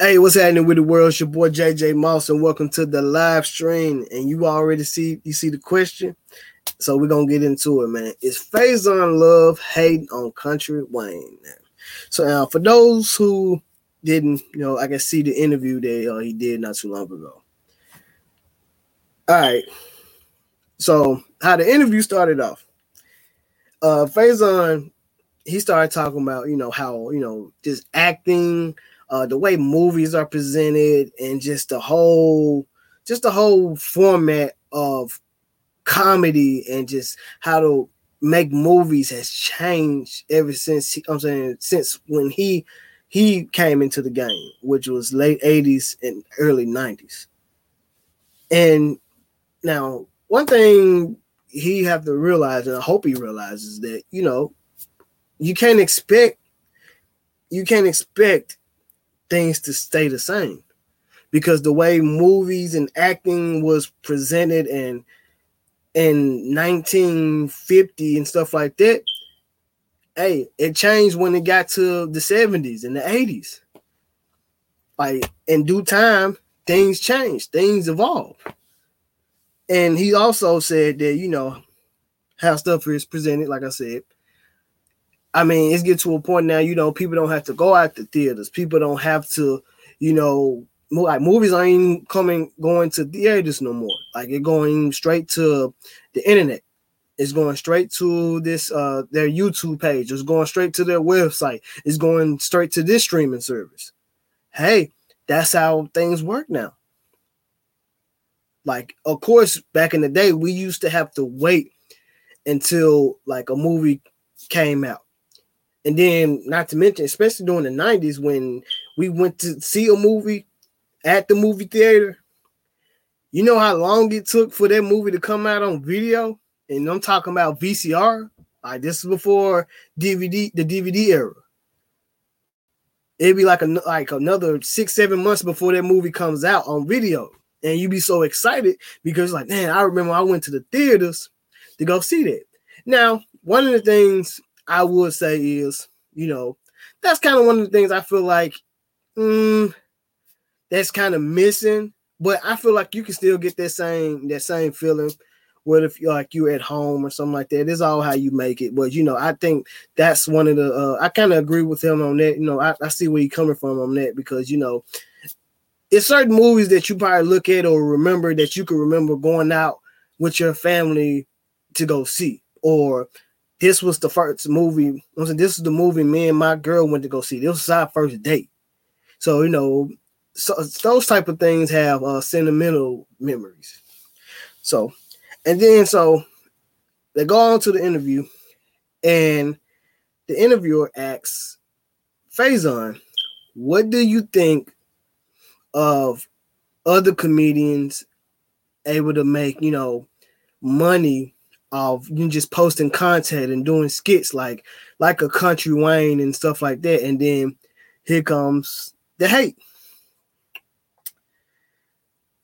Hey, what's happening with the world? It's your boy JJ Moss, and welcome to the live stream. And you already see you see the question, so we're gonna get into it, man. Is Faizon Love hating on Kountry Wayne? So now, for those who didn't, you know, I can see the interview that uh, he did not too long ago. All right, so how the interview started off? Uh, Faizon, he started talking about you know how you know just acting uh, the way movies are presented, and just the whole, just the whole format of comedy and just how to make movies has changed ever since he, I'm saying since when he he came into the game, which was late 80s and early 90s. And now one thing he have to realize, and I hope he realizes that, you know, you can't expect you can't expect things to stay the same. Because the way movies and acting was presented and in 1950 and stuff like that hey it changed when it got to the 70s and the 80s like in due time things change things evolve and he also said that you know how stuff is presented like i said I mean, it's get to a point now, you know, people don't have to go out to theaters. People don't have to, you know, like movies aren't coming going to theaters no more. Like it's going straight to the internet. It's going straight to this uh their YouTube page. It's going straight to their website. It's going straight to this streaming service. Hey, that's how things work now. Like, of course, back in the day, we used to have to wait until like a movie came out and then, not to mention, especially during the 90s when we went to see a movie at the movie theater, you know how long it took for that movie to come out on video? And I'm talking about VCR. Like this is before DVD, the DVD era. It'd be like a like another six, seven months before that movie comes out on video. And you'd be so excited because like, man, I remember I went to the theaters to go see that. Now, one of the things I would say is, you know, that's kind of one of the things I feel like mm, that's kind of missing. But I feel like you can still get that same that same feeling. What if you're like you're at home or something like that? It's all how you make it. But you know, I think that's one of the uh, I kind of agree with him on that. You know, I, I see where he's coming from on that because you know, it's certain movies that you probably look at or remember that you can remember going out with your family to go see, or this was the first movie. This is the movie me and my girl went to go see. This was our first date. So you know, so those type of things have uh, sentimental memories. So, and then so they go on to the interview, and the interviewer asks Faizon, "What do you think of other comedians able to make you know money of you just posting content and doing skits like like a Kountry Wayne and stuff like that. And then here comes the hate.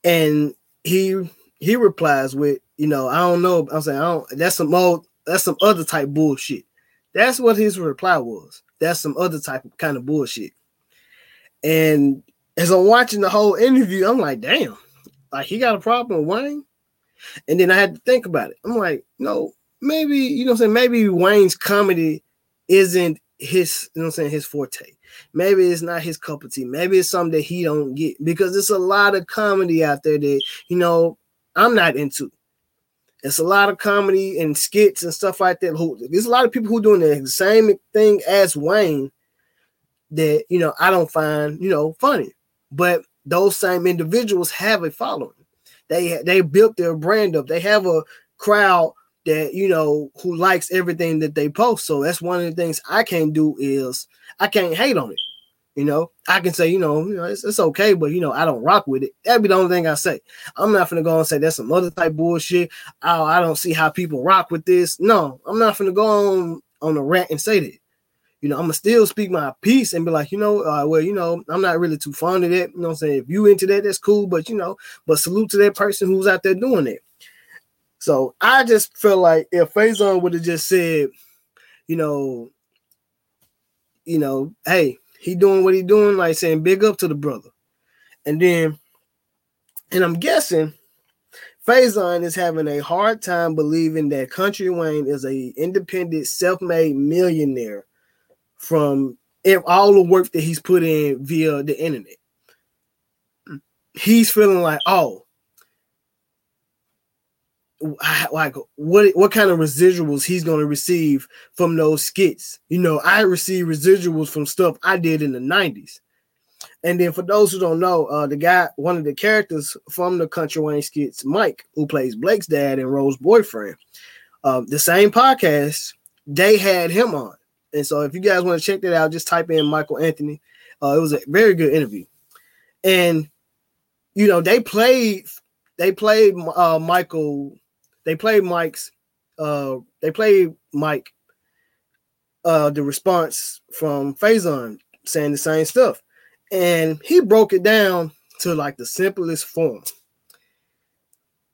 And he he replies with, you know, I don't know. I'm saying I don't that's some old that's some other type bullshit. That's what his reply was. That's some other type of kind of bullshit. And as I'm watching the whole interview, I'm like, damn, like he got a problem with Wayne. And then I had to think about it. I'm like, no, maybe, you know what I'm saying? Maybe Wayne's comedy isn't his, you know what I'm saying, his forte. Maybe it's not his cup of tea. Maybe it's something that he don't get because there's a lot of comedy out there that, you know, I'm not into. It's a lot of comedy and skits and stuff like that. Who there's a lot of people who doing the same thing as Wayne that you know I don't find you know funny, but those same individuals have a following. They they built their brand up. They have a crowd that you know who likes everything that they post. So that's one of the things I can't do is I can't hate on it. You know, I can say, you know, you know, it's, it's okay, but you know, I don't rock with it. That'd be the only thing I say. I'm not gonna go and say that's some other type bullshit. Oh, I don't see how people rock with this. No, I'm not gonna go on on a rant and say that you know, I'm gonna still speak my piece and be like, you know, uh, well, you know, I'm not really too fond of that. You know I'm saying? If you into that, that's cool, but you know, but salute to that person who's out there doing it. So I just feel like if Faizon would have just said, you know, you know, hey, he doing what he doing, like saying big up to the brother. And then, and I'm guessing Faizon is having a hard time believing that Kountry Wayne is a independent, self-made millionaire from all the work that he's put in via the internet. He's feeling like, oh, like what what kind of residuals he's going to receive from those skits. You know, I receive residuals from stuff I did in the 90s. And then for those who don't know, uh the guy, one of the characters from the Kountry Wayne skits, Mike, who plays Blake's dad and Rose's boyfriend, uh, the same podcast, they had him on. And so if you guys want to check that out, just type in Michael Anthony. Uh, it was a very good interview. And you know, they played they played uh Michael they played Mike's uh they played Mike uh the response from Faizon saying the same stuff. And he broke it down to like the simplest form.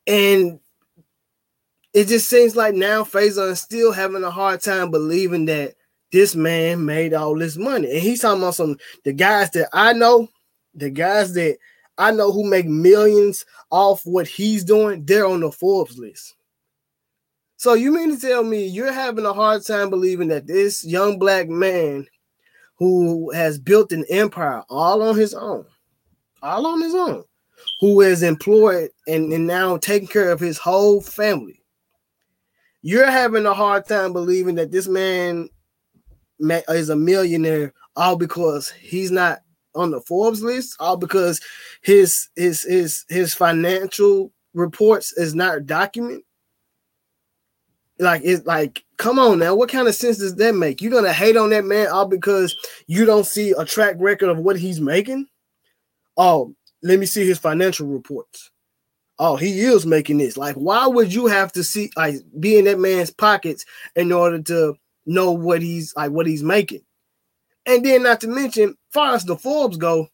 And it just seems like now Faizon still having a hard time believing that this man made all this money. And he's talking about some the guys that I know, the guys that I know who make millions off what he's doing, they're on the Forbes list. So you mean to tell me you're having a hard time believing that this young black man who has built an empire all on his own, all on his own, who is employed and, and now taking care of his whole family. You're having a hard time believing that this man is a millionaire all because he's not on the Forbes list, all because his his his his financial reports is not documented like it's like come on now what kind of sense does that make? You're gonna hate on that man all because you don't see a track record of what he's making? Oh let me see his financial reports. Oh he is making this. Like why would you have to see like be in that man's pockets in order to know what he's like what he's making and then not to mention far as the forbes go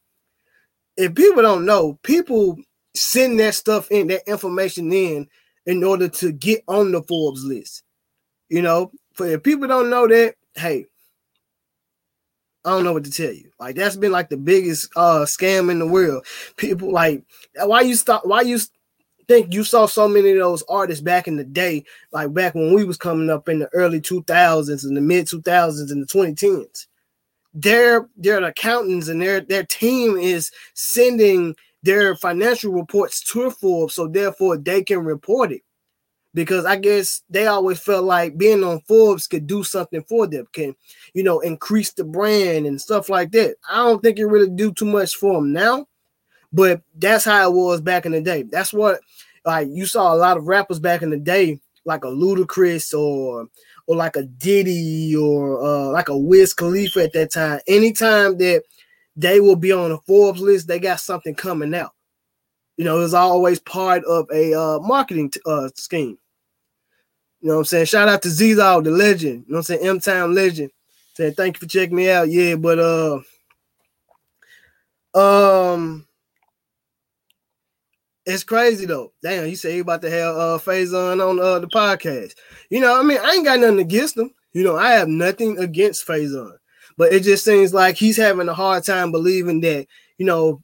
if people don't know people send that stuff in that information in in order to get on the Forbes list. You know, for if people don't know that, hey, I don't know what to tell you. Like that's been like the biggest uh scam in the world. People like why you stop why you think you saw so many of those artists back in the day, like back when we was coming up in the early 2000s and the mid 2000s and the 2010s. Their their accountants and their their team is sending their financial reports to Forbes, so therefore they can report it. Because I guess they always felt like being on Forbes could do something for them, can you know increase the brand and stuff like that. I don't think it really do too much for them now, but that's how it was back in the day. That's what like you saw a lot of rappers back in the day, like a Ludacris or or like a Diddy or uh, like a Wiz Khalifa at that time. Anytime that they will be on a Forbes list. They got something coming out. You know, it's always part of a uh, marketing t- uh, scheme. You know what I'm saying? Shout out to Zizo, the legend. You know what I'm saying? M Town legend. Saying thank you for checking me out. Yeah, but uh um it's crazy though. Damn, you say you about to have uh Faizon on uh, the podcast. You know, I mean, I ain't got nothing against him. You know, I have nothing against Faizon. But it just seems like he's having a hard time believing that, you know,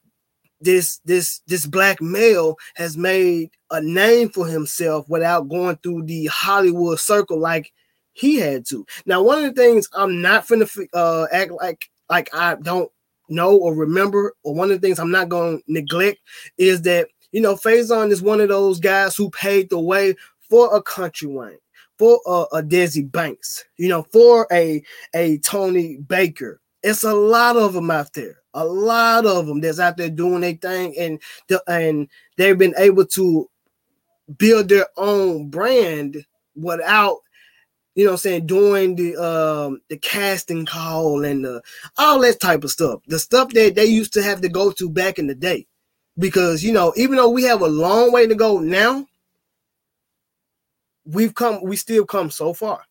this this this black male has made a name for himself without going through the Hollywood circle like he had to. Now, one of the things I'm not gonna uh, act like like I don't know or remember, or one of the things I'm not gonna neglect is that you know Faizon is one of those guys who paved the way for a Kountry Wayne for a, a Desi Banks, you know, for a a Tony Baker. It's a lot of them out there. A lot of them that's out there doing their thing, and the, and they've been able to build their own brand without you know I'm saying, doing the um the casting call and the all that type of stuff. The stuff that they used to have to go to back in the day. Because you know, even though we have a long way to go now, we've come, we still come so far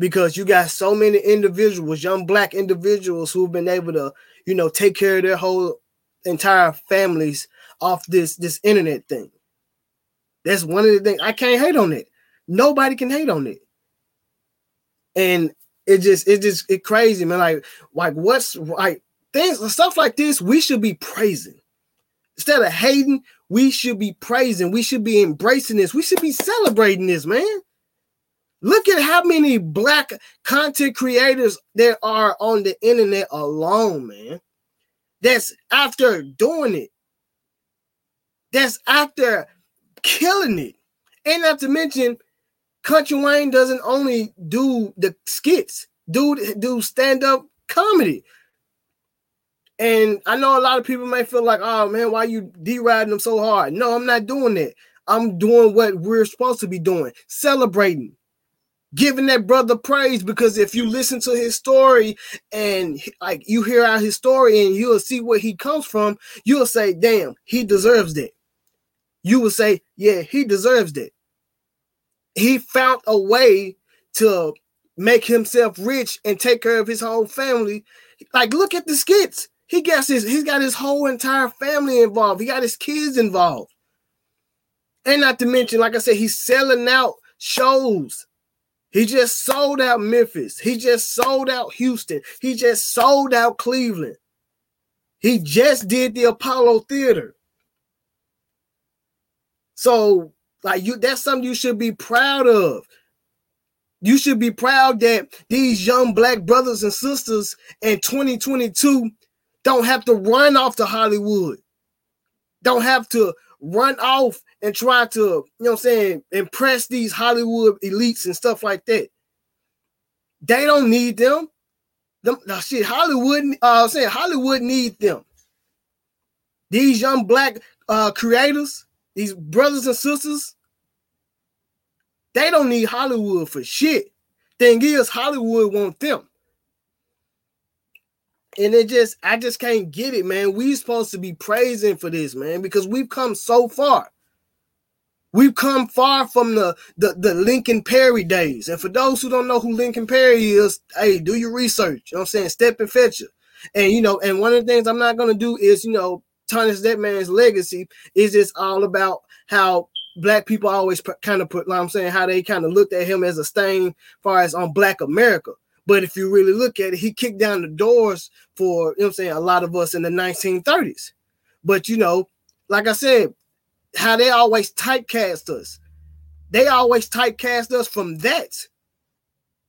because you got so many individuals, young black individuals who've been able to, you know, take care of their whole entire families off this this internet thing. That's one of the things I can't hate on it. Nobody can hate on it. And it just it just it crazy, man. Like like what's like things stuff like this, we should be praising. Instead of hating, we should be praising. We should be embracing this. We should be celebrating this, man. Look at how many black content creators there are on the internet alone, man. That's after doing it. That's after killing it. And not to mention, Kountry Wayne doesn't only do the skits, do do stand-up comedy. And I know a lot of people may feel like, oh man, why you deriding them so hard? No, I'm not doing that. I'm doing what we're supposed to be doing, celebrating, giving that brother praise. Because if you listen to his story and like you hear out his story and you'll see where he comes from, you'll say, damn, he deserves that. You will say, yeah, he deserves that he found a way to make himself rich and take care of his whole family. Like, look at the skits. He gets his he's got his whole entire family involved. He got his kids involved. And not to mention, like I said, he's selling out shows. He just sold out Memphis. He just sold out Houston. He just sold out Cleveland. He just did the Apollo Theater. So like you, that's something you should be proud of. You should be proud that these young black brothers and sisters in 2022 don't have to run off to Hollywood. Don't have to run off and try to, you know what I'm saying, impress these Hollywood elites and stuff like that. They don't need them. Them now shit, Hollywood, uh I'm saying Hollywood need them. These young black uh creators, these brothers and sisters, they don't need Hollywood for shit. Thing is, Hollywood want them. And it just, I just can't get it, man. We supposed to be praising for this, man, because we've come so far. We've come far from the, the, the Lincoln Perry days. And for those who don't know who Lincoln Perry is, hey, do your research. You know what I'm saying? Step and fetch it. And you know, and one of the things I'm not gonna do is, you know, tarnish that man's legacy. Is just all about how black people always kind of put, like I'm saying, how they kind of looked at him as a stain, far as on Black America. But if you really look at it, he kicked down the doors for, you know I'm saying, a lot of us in the 1930s. But, you know, like I said, how they always typecast us. They always typecast us from that.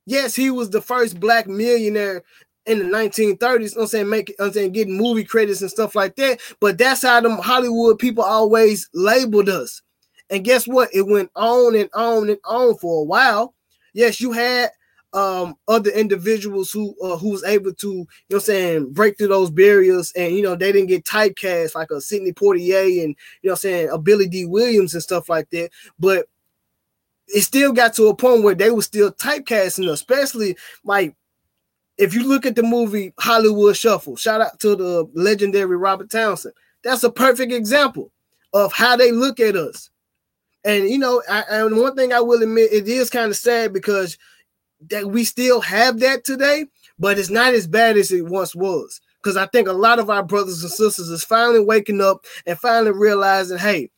Yes, he was the first black millionaire in the 1930s, I'm saying make I'm saying getting movie credits and stuff like that. But that's how them Hollywood people always labeled us. And guess what? It went on and on and on for a while. Yes, you had um other individuals who uh, who was able to, you know saying, break through those barriers and you know they didn't get typecast like a Sidney Poitier and you know saying a Billy Dee Williams and stuff like that. But it still got to a point where they were still typecasting, especially like if you look at the movie Hollywood Shuffle, shout out to the legendary Robert Townsend. That's a perfect example of how they look at us. And you know, I, and one thing I will admit, it is kind of sad because that we still have that today, but it's not as bad as it once was. Because I think a lot of our brothers and sisters is finally waking up and finally realizing, hey,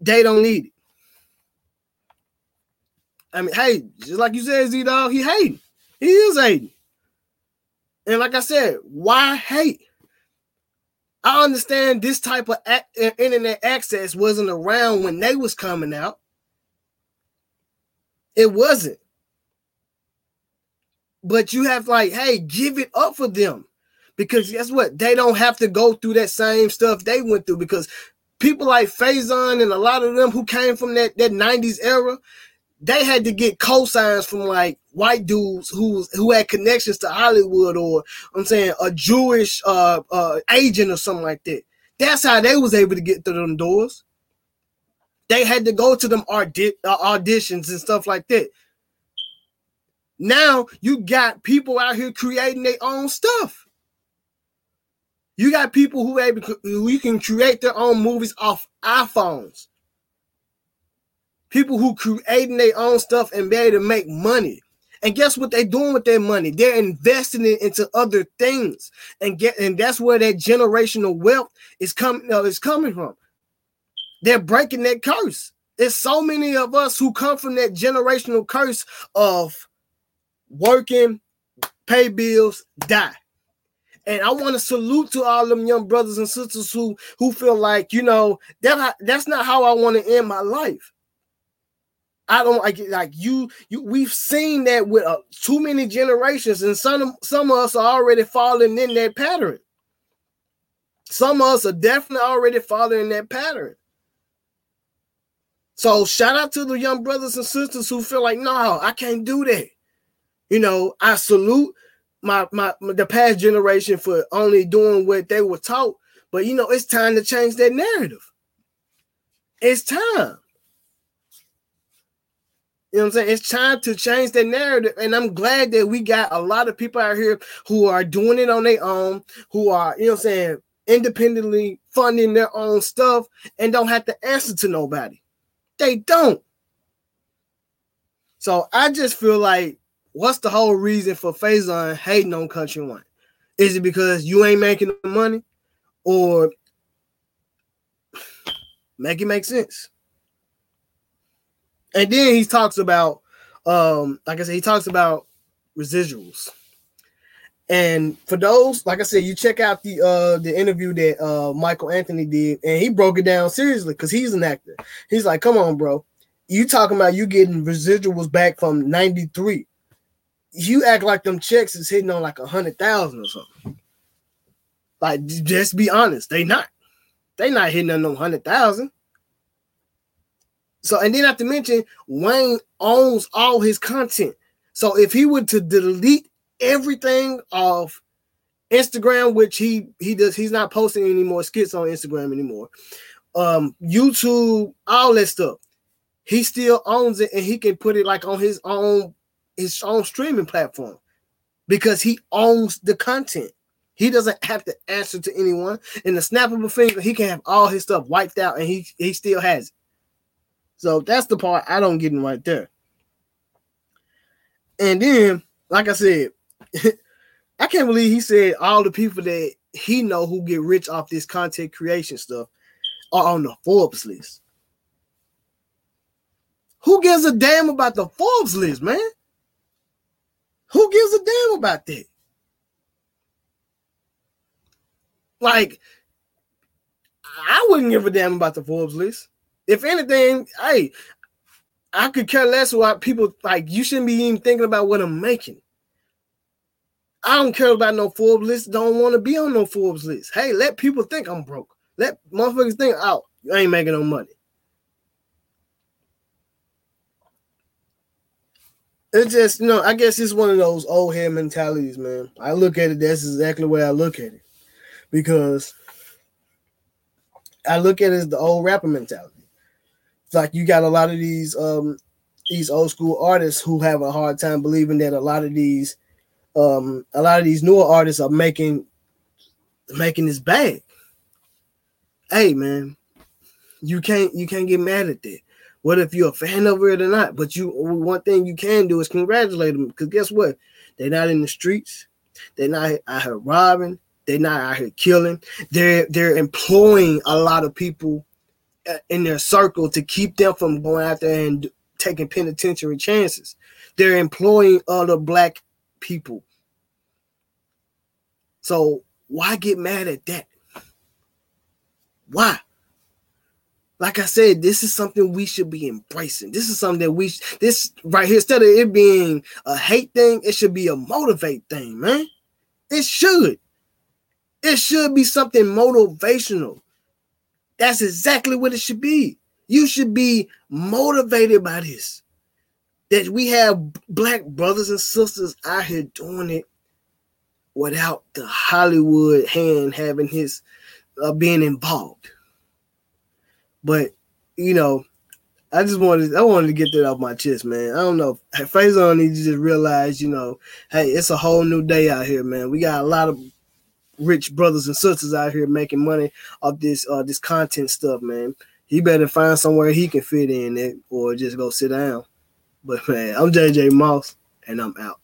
they don't need it. I mean, hey, just like you said, Z Dog, he hating. He is hating. And like I said, why hate? I understand this type of internet access wasn't around when they was coming out. It wasn't. But you have like, hey, give it up for them. Because guess what? They don't have to go through that same stuff they went through. Because people like Faizon and a lot of them who came from that, that 90s era, they had to get cosigns from like white dudes who who had connections to Hollywood or I'm saying a Jewish uh, uh, agent or something like that. That's how they was able to get through them doors. They had to go to them audi- uh, auditions and stuff like that. Now you got people out here creating their own stuff. You got people who able who you can create their own movies off iPhones people who creating their own stuff and be able to make money. And guess what they're doing with their money? They're investing it into other things, and get and that's where that generational wealth is coming. Uh, is coming from. They're breaking that curse. There's so many of us who come from that generational curse of working, pay bills, die. And I want to salute to all them young brothers and sisters who who feel like, you know, that that's not how I want to end my life. I don't like like you you we've seen that with uh, too many generations and some some of us are already falling in that pattern. Some of us are definitely already following that pattern. So shout out to the young brothers and sisters who feel like, no, I can't do that. You know, I salute my, my the past generation for only doing what they were taught, but you know, it's time to change that narrative. It's time. You know what I'm saying? It's time to change that narrative. And I'm glad that we got a lot of people out here who are doing it on their own, who are, you know what I'm saying, independently funding their own stuff and don't have to answer to nobody. They don't. So I just feel like what's the whole reason for Faizon hating on Kountry Wayne? Is it because you ain't making the money? Or make it make sense? And then he talks about um, like I said, he talks about residuals. And for those, like I said, you check out the uh the interview that uh Michael Anthony did, and he broke it down seriously because he's an actor. He's like, come on, bro. You talking about you getting residuals back from 93. You act like them checks is hitting on like a hundred thousand or something. Like, just be honest, they not. They not hitting on no hundred thousand. So, and then not have to mention, Wayne owns all his content. So if he were to delete everything off Instagram, which he he does. He's not posting any more skits on Instagram anymore. Um, YouTube, all that stuff. He still owns it, and he can put it like on his own his own streaming platform because he owns the content. He doesn't have to answer to anyone. In the snap of a finger, he can have all his stuff wiped out, and he he still has it. So that's the part I don't get in right there. And then, like I said, I can't believe he said all the people that he know who get rich off this content creation stuff are on the Forbes list. Who gives a damn about the Forbes list, man? Who gives a damn about that? Like, I wouldn't give a damn about the Forbes list. If anything, hey, I could care less about people like you shouldn't be even thinking about what I'm making. I don't care about no Forbes list. Don't want to be on no Forbes list. Hey, let people think I'm broke. Let motherfuckers think, oh, you ain't making no money. It's just, you know, I guess it's one of those old head mentalities, man. I look at it, that's exactly the way I look at it. Because I look at it as the old rapper mentality. It's like you got a lot of these um these old school artists who have a hard time believing that a lot of these um, a lot of these newer artists are making making this bag. Hey man, you can't you can't get mad at that. What if you're a fan of it or not? But you one thing you can do is congratulate them because guess what? They're not in the streets. They're not out here robbing. They're not out here killing. They're they're employing a lot of people uh, in their circle to keep them from going out there and taking penitentiary chances. They're employing other black people so why get mad at that? Why? Like I said, this is something we should be embracing. This is something that we this right here instead of it being a hate thing, it should be a motivate thing, man. It should. It should be something motivational. That's exactly what it should be. You should be motivated by this. That we have black brothers and sisters out here doing it without the Hollywood hand having his uh, being involved. But you know, I just wanted I wanted to get that off my chest, man. I don't know. Faizon needs to just realize, you know, hey, it's a whole new day out here, man. We got a lot of rich brothers and sisters out here making money off this uh this content stuff, man. He better find somewhere he can fit in it or just go sit down. But man, I'm JJ Moss and I'm out.